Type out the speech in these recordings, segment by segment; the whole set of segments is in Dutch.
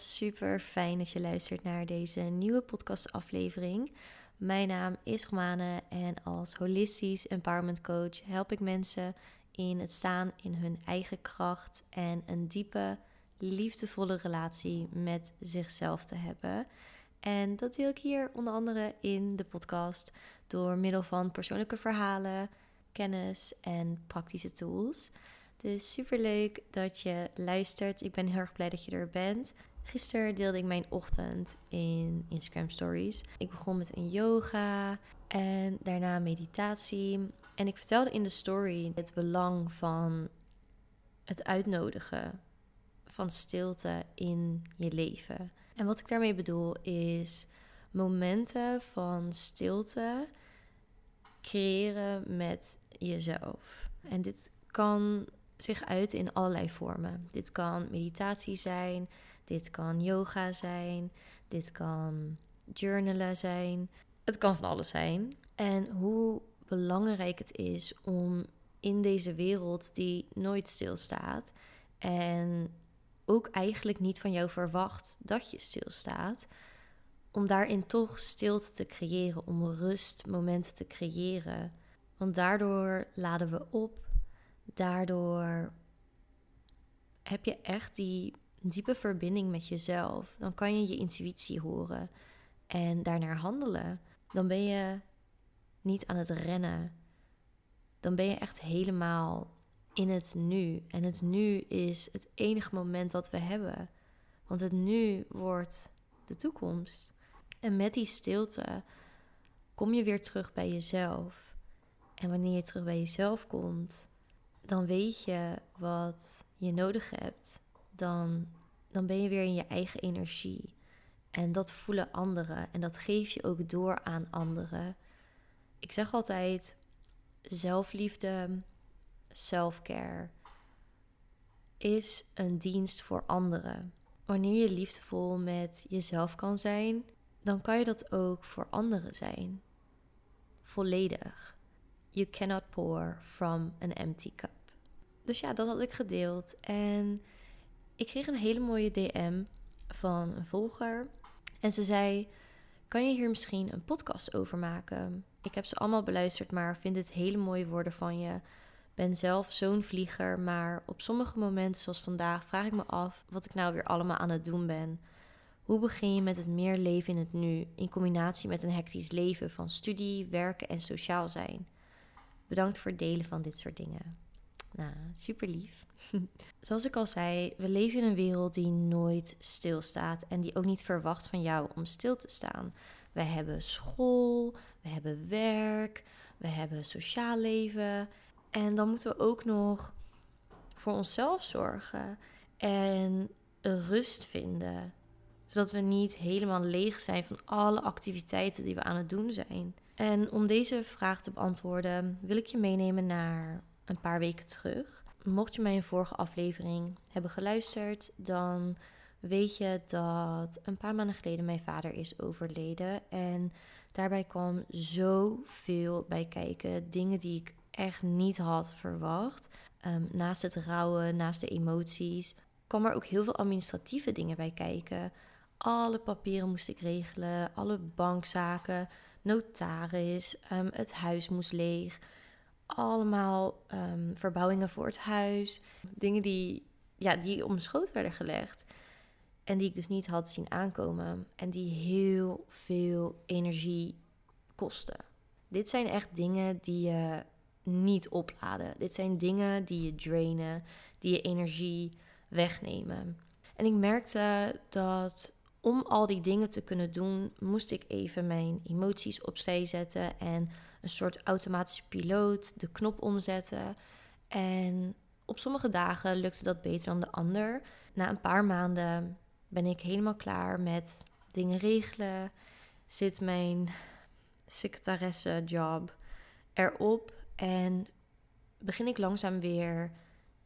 super fijn dat je luistert naar deze nieuwe podcastaflevering. Mijn naam is Romane en als holistisch empowerment coach help ik mensen in het staan in hun eigen kracht en een diepe, liefdevolle relatie met zichzelf te hebben. En dat deel ik hier onder andere in de podcast door middel van persoonlijke verhalen, kennis en praktische tools. Dus super leuk dat je luistert. Ik ben heel erg blij dat je er bent. Gisteren deelde ik mijn ochtend in Instagram Stories. Ik begon met een yoga en daarna meditatie. En ik vertelde in de story het belang van het uitnodigen van stilte in je leven. En wat ik daarmee bedoel is momenten van stilte creëren met jezelf. En dit kan zich uit in allerlei vormen. Dit kan meditatie zijn, dit kan yoga zijn, dit kan journalen zijn. Het kan van alles zijn. En hoe belangrijk het is om in deze wereld die nooit stilstaat en ook eigenlijk niet van jou verwacht dat je stilstaat, om daarin toch stilte te creëren, om rustmomenten te creëren. Want daardoor laden we op, daardoor heb je echt die diepe verbinding met jezelf. Dan kan je je intuïtie horen en daarnaar handelen. Dan ben je niet aan het rennen. Dan ben je echt helemaal in het nu. En het nu is het enige moment dat we hebben. Want het nu wordt de toekomst. En met die stilte kom je weer terug bij jezelf. En wanneer je terug bij jezelf komt, dan weet je wat je nodig hebt. Dan, dan ben je weer in je eigen energie. En dat voelen anderen. En dat geef je ook door aan anderen. Ik zeg altijd: zelfliefde, selfcare is een dienst voor anderen. Wanneer je liefdevol met jezelf kan zijn, dan kan je dat ook voor anderen zijn. Volledig. You cannot pour from an empty cup. Dus ja, dat had ik gedeeld. En ik kreeg een hele mooie DM van een volger. En ze zei: Kan je hier misschien een podcast over maken? Ik heb ze allemaal beluisterd, maar vind het hele mooie woorden van je. Ben zelf zo'n vlieger, maar op sommige momenten, zoals vandaag, vraag ik me af wat ik nou weer allemaal aan het doen ben. Hoe begin je met het meer leven in het nu, in combinatie met een hectisch leven van studie, werken en sociaal zijn? Bedankt voor het delen van dit soort dingen. Nou, super lief. Zoals ik al zei, we leven in een wereld die nooit stilstaat en die ook niet verwacht van jou om stil te staan. We hebben school, we hebben werk, we hebben sociaal leven en dan moeten we ook nog voor onszelf zorgen en rust vinden, zodat we niet helemaal leeg zijn van alle activiteiten die we aan het doen zijn. En om deze vraag te beantwoorden, wil ik je meenemen naar een paar weken terug. Mocht je mijn vorige aflevering hebben geluisterd, dan weet je dat een paar maanden geleden mijn vader is overleden. En daarbij kwam zoveel bij kijken. Dingen die ik echt niet had verwacht. Ehm, naast het rouwen, naast de emoties, kwam er ook heel veel administratieve dingen bij kijken. Alle papieren moest ik regelen, alle bankzaken, notaris, um, het huis moest leeg allemaal ehm, verbouwingen voor het huis. Dingen die, ja, die om schoot werden gelegd. En die ik dus niet had zien aankomen. En die heel veel energie kosten. Dit zijn echt dingen die je niet opladen. Dit zijn dingen die je drainen, die je energie wegnemen. En ik merkte dat om al die dingen te kunnen doen, moest ik even mijn emoties opzij zetten en een soort automatische piloot de knop omzetten. En op sommige dagen lukte dat beter dan de ander. Na een paar maanden ben ik helemaal klaar met dingen regelen. Zit mijn secretaresse job erop en begin ik langzaam weer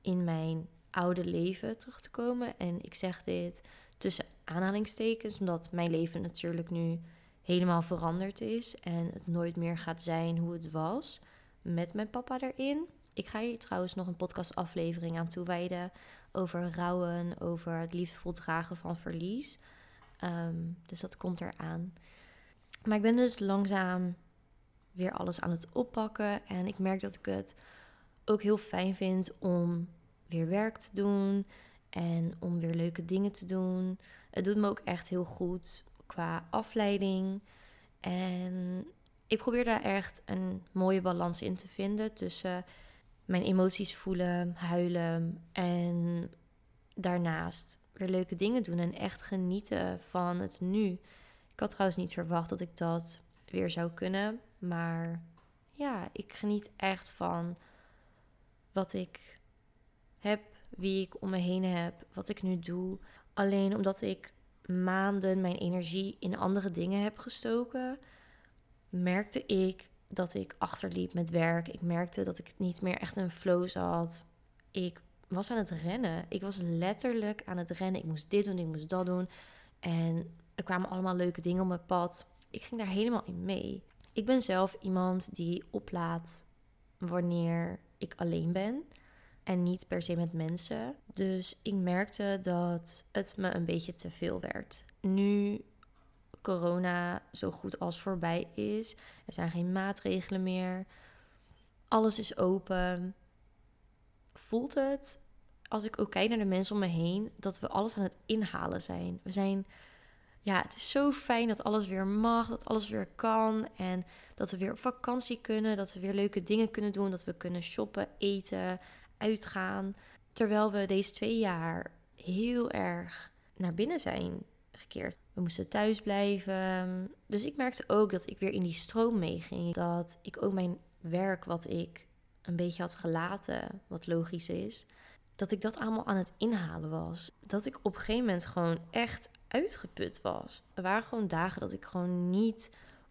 in mijn oude leven terug te komen. En ik zeg dit tussen aanhalingstekens, omdat mijn leven natuurlijk nu helemaal veranderd is en het nooit meer gaat zijn hoe het was met mijn papa erin. Ik ga hier trouwens nog een podcastaflevering aan toewijden over rouwen, over het liefdevol dragen van verlies. Ehm, dus dat komt eraan. Maar ik ben dus langzaam weer alles aan het oppakken. En ik merk dat ik het ook heel fijn vind om weer werk te doen. En om weer leuke dingen te doen. Het doet me ook echt heel goed qua afleiding. En ik probeer daar echt een mooie balans in te vinden tussen mijn emoties voelen, huilen en daarnaast weer leuke dingen doen en echt genieten van het nu. Ik had trouwens niet verwacht dat ik dat weer zou kunnen, maar ja, ik geniet echt van wat ik heb, wie ik om me heen heb, wat ik nu doe. Alleen omdat ik maanden mijn energie in andere dingen heb gestoken, merkte ik dat ik achterliep met werk. Ik merkte dat ik niet meer echt een flow zat. Ik was aan het rennen. Ik was letterlijk aan het rennen. Ik moest dit doen, ik moest dat doen. En er kwamen allemaal leuke dingen op mijn pad. Ik ging daar helemaal in mee. Ik ben zelf iemand die oplaat wanneer ik alleen ben en niet per se met mensen. Dus ik merkte dat het me een beetje te veel werd. Nu corona zo goed als voorbij is, er zijn geen maatregelen meer, alles is open, voelt het, als ik ook kijk naar de mensen om me heen, dat we alles aan het inhalen zijn. We zijn, ja, het is zo fijn dat alles weer mag, dat alles weer kan en dat we weer op vakantie kunnen, dat we weer leuke dingen kunnen doen, dat we kunnen shoppen, eten, uitgaan. Terwijl we deze twee jaar heel erg naar binnen zijn gekeerd. We moesten thuis blijven. Dus ik merkte ook dat ik weer in die stroom meeging. Dat ik ook mijn werk, wat ik een beetje had gelaten, wat logisch is, dat ik dat allemaal aan het inhalen was. Dat ik op een gegeven moment gewoon echt uitgeput was. Er waren gewoon dagen dat ik gewoon niet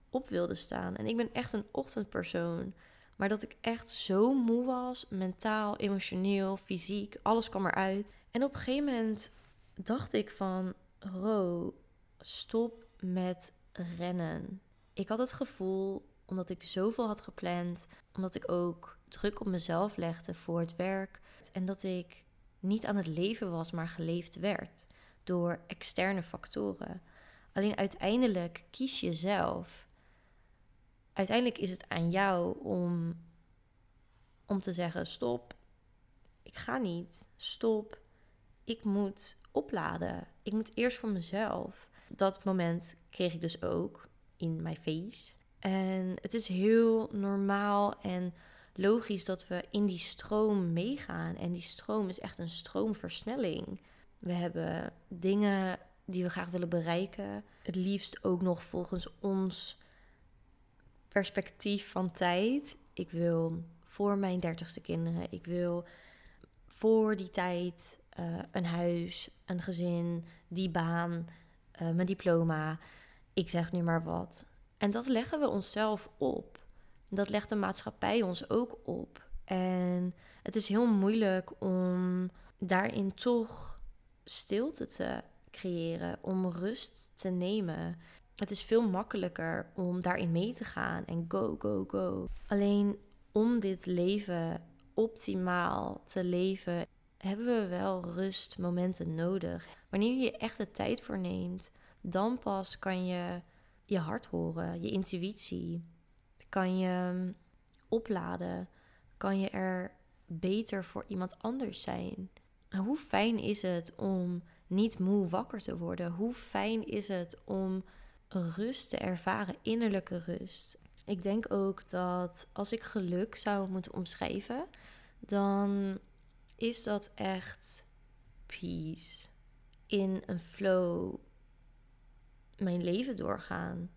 op wilde staan. En ik ben echt een ochtendpersoon. Maar dat ik echt zo moe was, mentaal, emotioneel, fysiek, alles kwam eruit. En op een gegeven moment dacht ik van, Ro, stop met rennen. Ik had het gevoel, omdat ik zoveel had gepland, omdat ik ook druk op mezelf legde voor het werk en dat ik niet aan het leven was, maar geleefd werd door externe factoren. Alleen uiteindelijk kies je zelf uiteindelijk is het aan jou om, om te zeggen: stop, ik ga niet. Stop, ik moet opladen. Ik moet eerst voor mezelf. Dat moment kreeg ik dus ook in mijn face. En het is heel normaal en logisch dat we in die stroom meegaan. En die stroom is echt een stroomversnelling. We hebben dingen die we graag willen bereiken. Het liefst ook nog volgens ons perspectief van tijd. Ik wil voor mijn dertigste kinderen. Ik wil voor die tijd uh, een huis, een gezin, die baan, uh, mijn diploma. Ik zeg nu maar wat. En dat leggen we onszelf op. Dat legt de maatschappij ons ook op. En het is heel moeilijk om daarin toch stilte te creëren, om rust te nemen. Het is veel makkelijker om daarin mee te gaan en go, go, go. Alleen om dit leven optimaal te leven, hebben we wel rustmomenten nodig. Wanneer je echt de tijd voor neemt, dan pas kan je je hart horen, je intuïtie. Kan je opladen, kan je er beter voor iemand anders zijn. hoe fijn is het om niet moe wakker te worden? Hoe fijn is het om rust te ervaren, innerlijke rust. Ik denk ook dat als ik geluk zou moeten omschrijven, dan is dat echt peace. In een flow mijn leven doorgaan.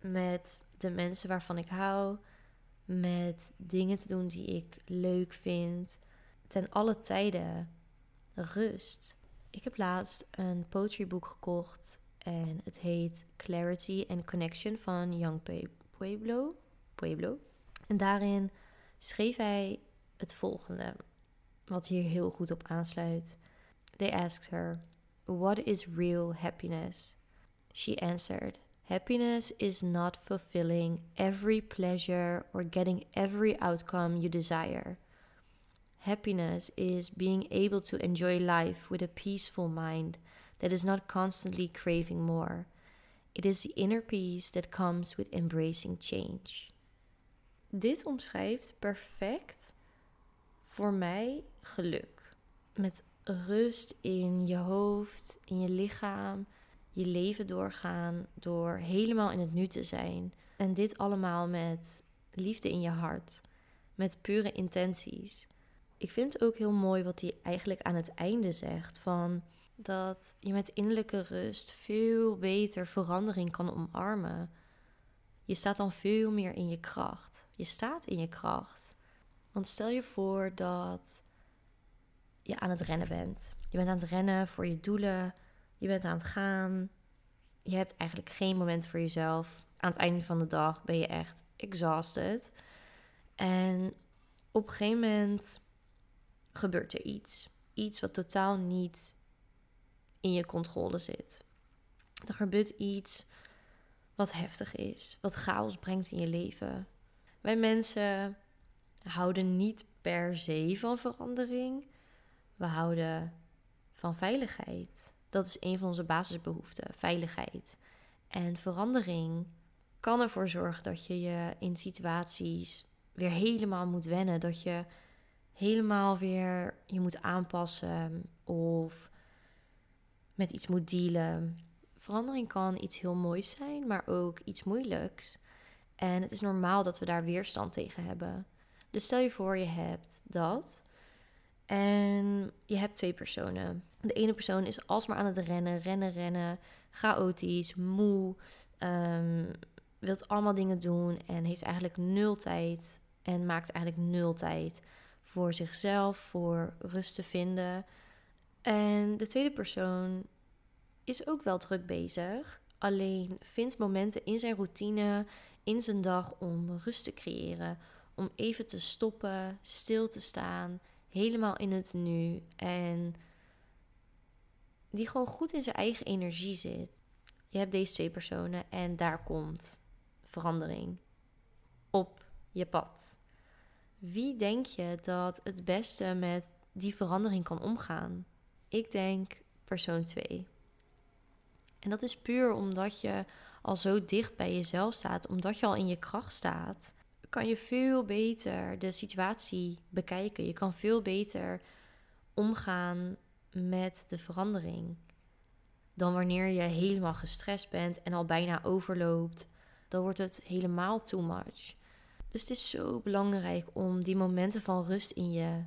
Met de mensen waarvan ik hou. Met dingen te doen die ik leuk vind. Ten alle tijden rust. Ik heb laatst een poetryboek gekocht en het heet Clarity and Connection van Young Pueblo. Pueblo. En daarin schreef hij het volgende, wat hier heel goed op aansluit. They asked her, What is real happiness? She answered, Happiness is not fulfilling every pleasure or getting every outcome you desire. Happiness is being able to enjoy life with a peaceful mind that is not constantly craving more. It is the inner peace that comes with embracing change. Dit omschrijft perfect voor mij geluk. Met rust in je hoofd, in je lichaam, je leven doorgaan door helemaal in het nu te zijn. En dit allemaal met liefde in je hart, met pure intenties. Ik vind het ook heel mooi wat hij eigenlijk aan het einde zegt van dat je met innerlijke rust veel beter verandering kan omarmen. Je staat dan veel meer in je kracht. Je staat in je kracht. Want stel je voor dat je aan het rennen bent. Je bent aan het rennen voor je doelen. Je bent aan het gaan. Je hebt eigenlijk geen moment voor jezelf. Aan het einde van de dag ben je echt exhausted. En op een gegeven moment gebeurt er iets. Iets wat totaal niet in je controle zit. Er gebeurt iets wat heftig is, wat chaos brengt in je leven. Wij mensen houden niet per se van verandering. We houden van veiligheid. Dat is een van onze basisbehoeften, veiligheid. En verandering kan ervoor zorgen dat je je in situaties weer helemaal moet wennen. Dat je helemaal weer je moet aanpassen of met iets moet dealen. Verandering kan iets heel moois zijn, maar ook iets moeilijks. En het is normaal dat we daar weerstand tegen hebben. Dus stel je voor, je hebt dat. En je hebt twee personen. De ene persoon is alsmaar aan het rennen, rennen, rennen. Chaotisch, moe. Um, wilt allemaal dingen doen en heeft eigenlijk nul tijd. En maakt eigenlijk nul tijd voor zichzelf, voor rust te vinden. En de tweede persoon is ook wel druk bezig. Alleen vindt momenten in zijn routine, in zijn dag om rust te creëren. Om even te stoppen, stil te staan, helemaal in het nu. En die gewoon goed in zijn eigen energie zit. Je hebt deze twee personen en daar komt verandering op je pad. Wie denk je dat het beste met die verandering kan omgaan? Ik denk persoon 2. En dat is puur omdat je al zo dicht bij jezelf staat, omdat je al in je kracht staat, kan je veel beter de situatie bekijken. Je kan veel beter omgaan met de verandering dan wanneer je helemaal gestrest bent en al bijna overloopt. Dan wordt het helemaal too much. Dus het is zo belangrijk om die momenten van rust in je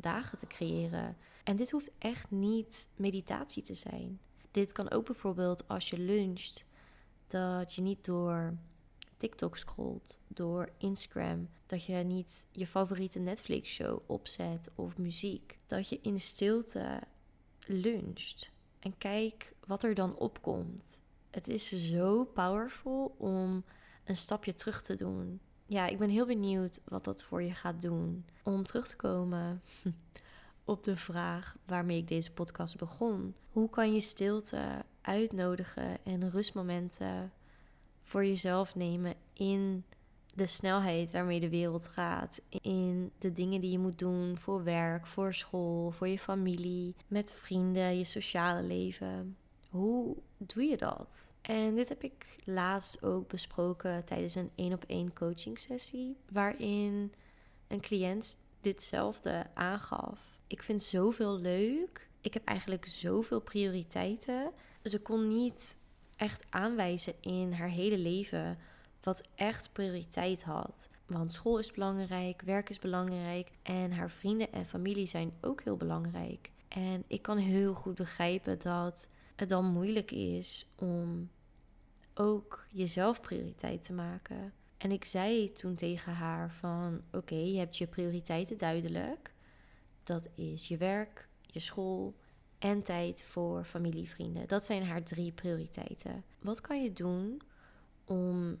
dagen te creëren. En dit hoeft echt niet meditatie te zijn. Dit kan ook bijvoorbeeld als je luncht, dat je niet door TikTok scrolt, door Instagram, dat je niet je favoriete Netflix-show opzet of muziek. Dat je in stilte luncht en kijk wat er dan opkomt. Het is zo powerful om een stapje terug te doen. Ja, ik ben heel benieuwd wat dat voor je gaat doen. Om terug te komen op de vraag waarmee ik deze podcast begon. Hoe kan je stilte uitnodigen en rustmomenten voor jezelf nemen in de snelheid waarmee de wereld gaat. In de dingen die je moet doen voor werk, voor school, voor je familie, met vrienden, je sociale leven. Hoe doe je dat? En dit heb ik laatst ook besproken tijdens een één op één coaching sessie, waarin een cliënt ditzelfde aangaf. Ik vind zoveel leuk. Ik heb eigenlijk zoveel prioriteiten. Ze kon niet echt aanwijzen in haar hele leven wat echt prioriteit had. Want school is belangrijk, werk is belangrijk en haar vrienden en familie zijn ook heel belangrijk. En ik kan heel goed begrijpen dat het dan moeilijk is om ook jezelf prioriteit te maken. En ik zei toen tegen haar van oké, je hebt je prioriteiten duidelijk. Dat is je werk, je school en tijd voor familie, vrienden. Dat zijn haar drie prioriteiten. Wat kan je doen om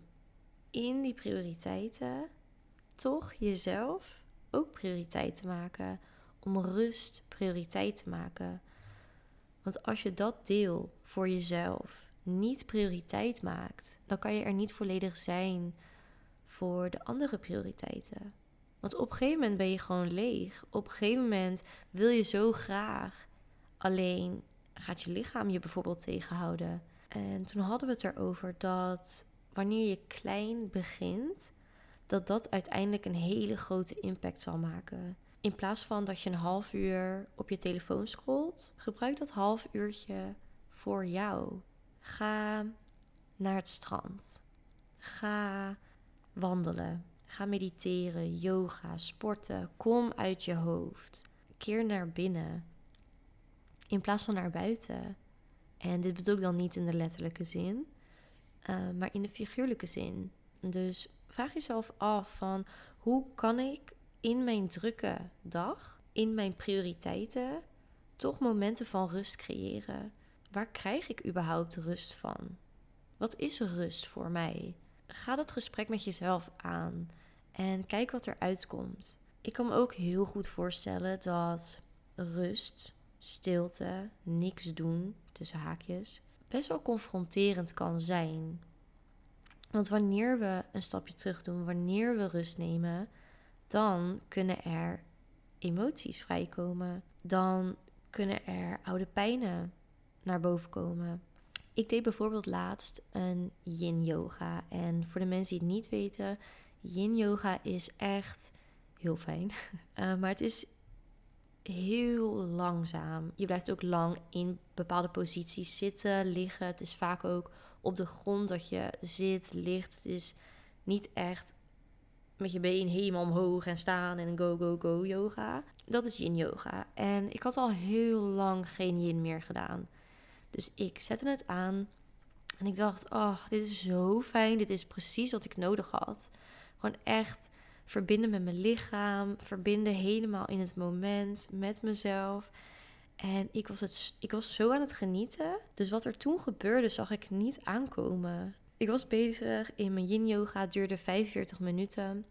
in die prioriteiten toch jezelf ook prioriteit te maken? Om rust prioriteit te maken. Want als je dat deel voor jezelf niet prioriteit maakt, dan kan je er niet volledig zijn voor de andere prioriteiten. Want op een gegeven moment ben je gewoon leeg. Op een gegeven moment wil je zo graag. Alleen gaat je lichaam je bijvoorbeeld tegenhouden. En toen hadden we het erover dat wanneer je klein begint, dat dat uiteindelijk een hele grote impact zal maken. In plaats van dat je een half uur op je telefoon scrolt, gebruik dat half uurtje voor jou. Ga naar het strand. Ga wandelen. Ga mediteren, yoga, sporten. Kom uit je hoofd. Keer naar binnen. In plaats van naar buiten. En dit bedoel ik dan niet in de letterlijke zin, uh, maar in de figuurlijke zin. Dus vraag jezelf af van hoe kan ik in mijn drukke dag, in mijn prioriteiten, toch momenten van rust creëren? Waar krijg ik überhaupt rust van? Wat is rust voor mij? Ga dat gesprek met jezelf aan en kijk wat er uitkomt. Ik kan me ook heel goed voorstellen dat rust, stilte, niks doen, tussen haakjes, best wel confronterend kan zijn. Want wanneer we een stapje terug doen, wanneer we rust nemen, dan kunnen er emoties vrijkomen. Dan kunnen er oude pijnen naar boven komen. Ik deed bijvoorbeeld laatst een yin yoga. En voor de mensen die het niet weten, yin yoga is echt heel fijn. Uh, maar het is heel langzaam. Je blijft ook lang in bepaalde posities zitten, liggen. Het is vaak ook op de grond dat je zit, ligt. Het is niet echt met je been helemaal omhoog en staan en go, go, go yoga. Dat is yin yoga. En ik had al heel lang geen yin meer gedaan. Dus ik zette het aan en ik dacht, oh, dit is zo fijn. Dit is precies wat ik nodig had. Gewoon echt verbinden met mijn lichaam, verbinden helemaal in het moment met mezelf. En ik was, het, ik was zo aan het genieten. Dus wat er toen gebeurde, zag ik niet aankomen. Ik was bezig in mijn yin yoga, het duurde 45 minuten.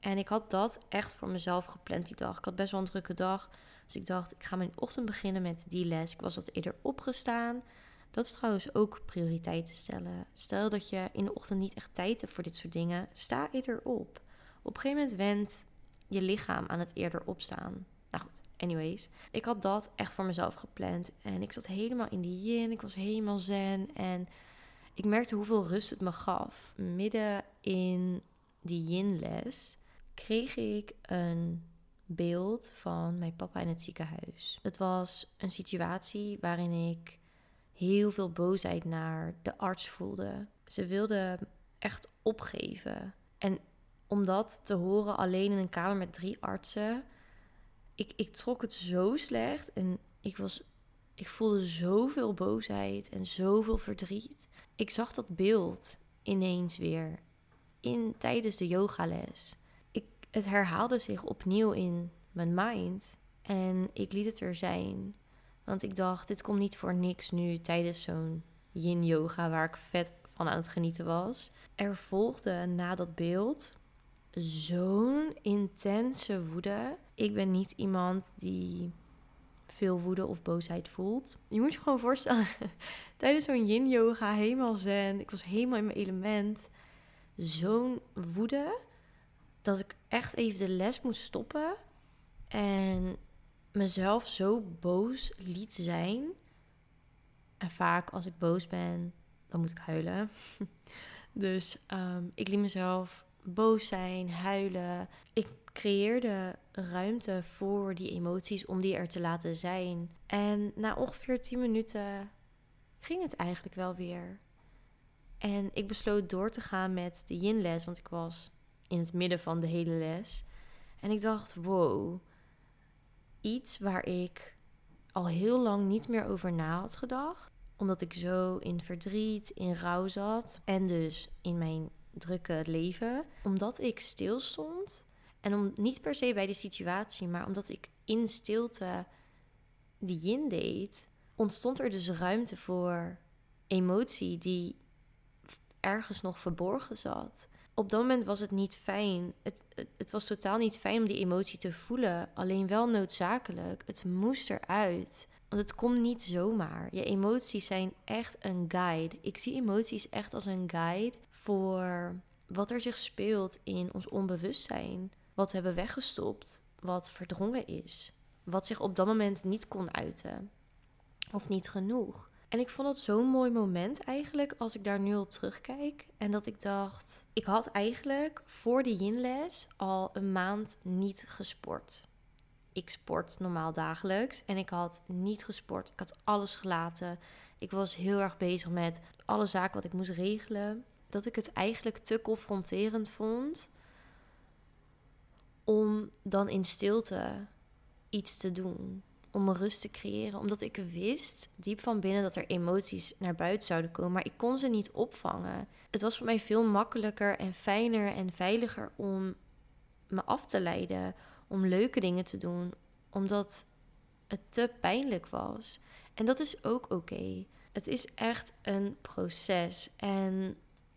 En ik had dat echt voor mezelf gepland die dag. Ik had best wel een drukke dag. Dus ik dacht, ik ga mijn ochtend beginnen met die les. Ik was wat eerder opgestaan. Dat is trouwens ook prioriteiten stellen. Stel dat je in de ochtend niet echt tijd hebt voor dit soort dingen. Sta eerder op. Op een gegeven moment wendt je lichaam aan het eerder opstaan. Nou goed, anyways. Ik had dat echt voor mezelf gepland. En ik zat helemaal in die yin. Ik was helemaal zen. En ik merkte hoeveel rust het me gaf. Midden in die yin-les kreeg ik een beeld van mijn papa in het ziekenhuis. Het was een situatie waarin ik heel veel boosheid naar de arts voelde. Ze wilde echt opgeven. En om dat te horen alleen in een kamer met drie artsen. Ik, ik trok het zo slecht en ik, was, ik voelde zoveel boosheid en zoveel verdriet. Ik zag dat beeld ineens weer in, tijdens de yogales. Ik, het herhaalde zich opnieuw in mijn mind en ik liet het er zijn. Want ik dacht, dit komt niet voor niks nu tijdens zo'n yin yoga waar ik vet van aan het genieten was. Er volgde na dat beeld zo'n intense woede. Ik ben niet iemand die veel woede of boosheid voelt. Je moet je gewoon voorstellen, tijdens zo'n yin yoga, helemaal zen, ik was helemaal in mijn element. Zo'n woede dat ik echt even de les moest stoppen en mezelf zo boos liet zijn. En vaak als ik boos ben, dan moet ik huilen. dus um, ik liet mezelf boos zijn, huilen. Ik creëerde ruimte voor die emoties om die er te laten zijn. En na ongeveer 10 minuten ging het eigenlijk wel weer. En ik besloot door te gaan met de yin-les, want ik was in het midden van de hele les. En ik dacht, wow, iets waar ik al heel lang niet meer over na had gedacht. Omdat ik zo in verdriet, in rouw zat. En dus in mijn drukke leven. Omdat ik stil stond. En om, niet per se bij de situatie, maar omdat ik in stilte die yin deed, ontstond er dus ruimte voor emotie die ergens nog verborgen zat. Op dat moment was het niet fijn. Het, het, het, was totaal niet fijn om die emotie te voelen. Alleen wel noodzakelijk. Het moest eruit. Want het komt niet zomaar. Je emoties zijn echt een guide. Ik zie emoties echt als een guide voor wat er zich speelt in ons onbewustzijn. Wat hebben weggestopt, wat verdrongen is, wat zich op dat moment niet kon uiten of niet genoeg. En ik vond het zo'n mooi moment eigenlijk als ik daar nu op terugkijk. En dat ik dacht, ik had eigenlijk voor de yinles al een maand niet gesport. Ik sport normaal dagelijks en ik had niet gesport. Ik had alles gelaten. Ik was heel erg bezig met alle zaken wat ik moest regelen. Dat ik het eigenlijk te confronterend vond om dan in stilte iets te doen. Om rust te creëren. Omdat ik wist diep van binnen dat er emoties naar buiten zouden komen. Maar ik kon ze niet opvangen. Het was voor mij veel makkelijker en fijner en veiliger om me af te leiden. Om leuke dingen te doen. Omdat het te pijnlijk was. En dat is ook oké. Het is echt een proces. En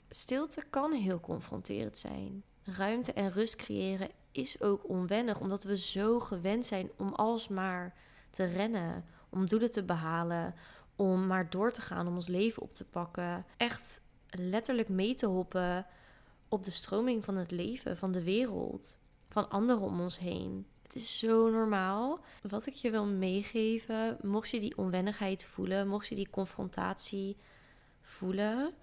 stilte kan heel confronterend zijn. Ruimte en rust creëren is ook onwennig, omdat we zo gewend zijn om alsmaar te rennen, om doelen te behalen, om maar door te gaan, om ons leven op te pakken. Echt letterlijk mee te hoppen op de stroming van het leven, van de wereld, van anderen om ons heen. Het is zo normaal. Wat ik je wil meegeven, mocht je die onwennigheid voelen, mocht je die confrontatie voelen,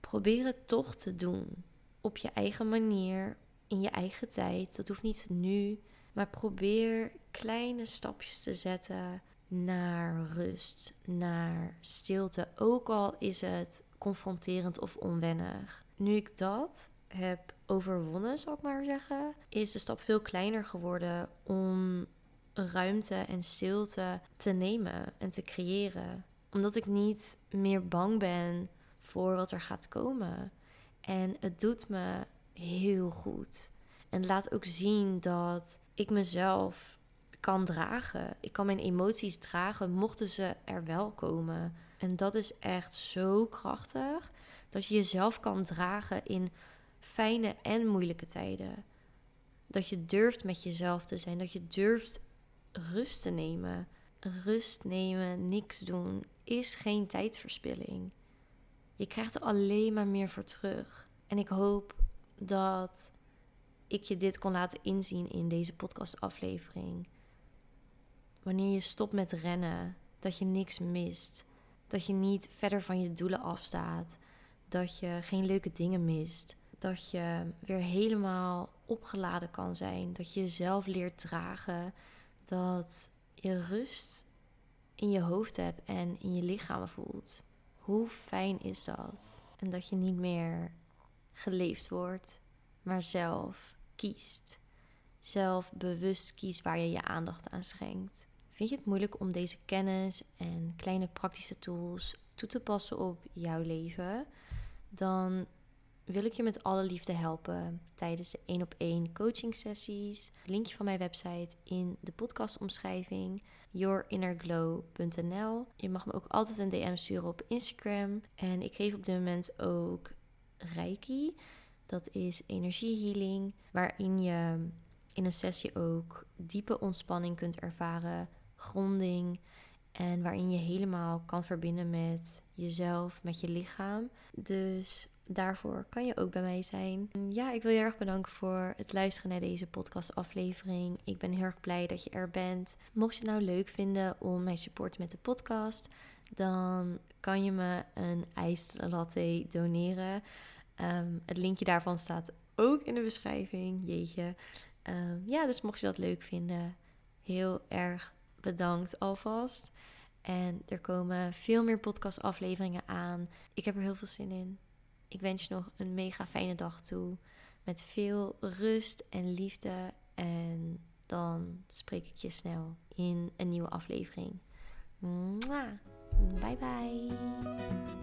probeer het toch te doen. Op je eigen manier, in je eigen tijd. Dat hoeft niet nu. Maar probeer kleine stapjes te zetten naar rust, naar stilte. Ook al is het confronterend of onwennig. Nu ik dat heb overwonnen, zal ik maar zeggen, is de stap veel kleiner geworden om ruimte en stilte te nemen en te creëren. Omdat ik niet meer bang ben voor wat er gaat komen. En het doet me heel goed. En laat ook zien dat ik mezelf kan dragen. Ik kan mijn emoties dragen, mochten ze er wel komen. En dat is echt zo krachtig. Dat je jezelf kan dragen in fijne en moeilijke tijden. Dat je durft met jezelf te zijn. Dat je durft rust te nemen. Rust nemen, niks doen, is geen tijdverspilling. Je krijgt er alleen maar meer voor terug. En ik hoop dat ik je dit kon laten inzien in deze podcastaflevering. Wanneer je stopt met rennen, dat je niks mist. Dat je niet verder van je doelen afstaat. Dat je geen leuke dingen mist. Dat je weer helemaal opgeladen kan zijn. Dat je jezelf leert dragen. Dat je rust in je hoofd hebt en in je lichaam voelt. Hoe fijn is dat? En dat je niet meer geleefd wordt, maar zelf kiest. Zelf bewust kiest waar je je aandacht aan schenkt. Vind je het moeilijk om deze kennis en kleine praktische tools toe te passen op jouw leven? Dan wil ik je met alle liefde helpen tijdens de 1 op 1 coaching sessies. Linkje van mijn website in de podcastomschrijving yourinnerglow.nl. Je mag me ook altijd een DM sturen op Instagram en ik geef op dit moment ook Reiki. Dat is energiehealing, waarin je in een sessie ook diepe ontspanning kunt ervaren, gronding en waarin je helemaal kan verbinden met jezelf, met je lichaam. Dus daarvoor kan je ook bij mij zijn. Ja, ik wil je erg bedanken voor het luisteren naar deze podcastaflevering. Ik ben heel erg blij dat je er bent. Mocht je het nou leuk vinden om mij te supporten met de podcast, dan kan je me een ijslatte doneren. Ehm, het linkje daarvan staat ook in de beschrijving. Jeetje. Ehm, ja, dus mocht je dat leuk vinden, heel erg bedankt alvast. En er komen veel meer podcastafleveringen aan. Ik heb er heel veel zin in. Ik wens je nog een mega fijne dag toe. Met veel rust en liefde. En dan spreek ik je snel in een nieuwe aflevering. Bye bye.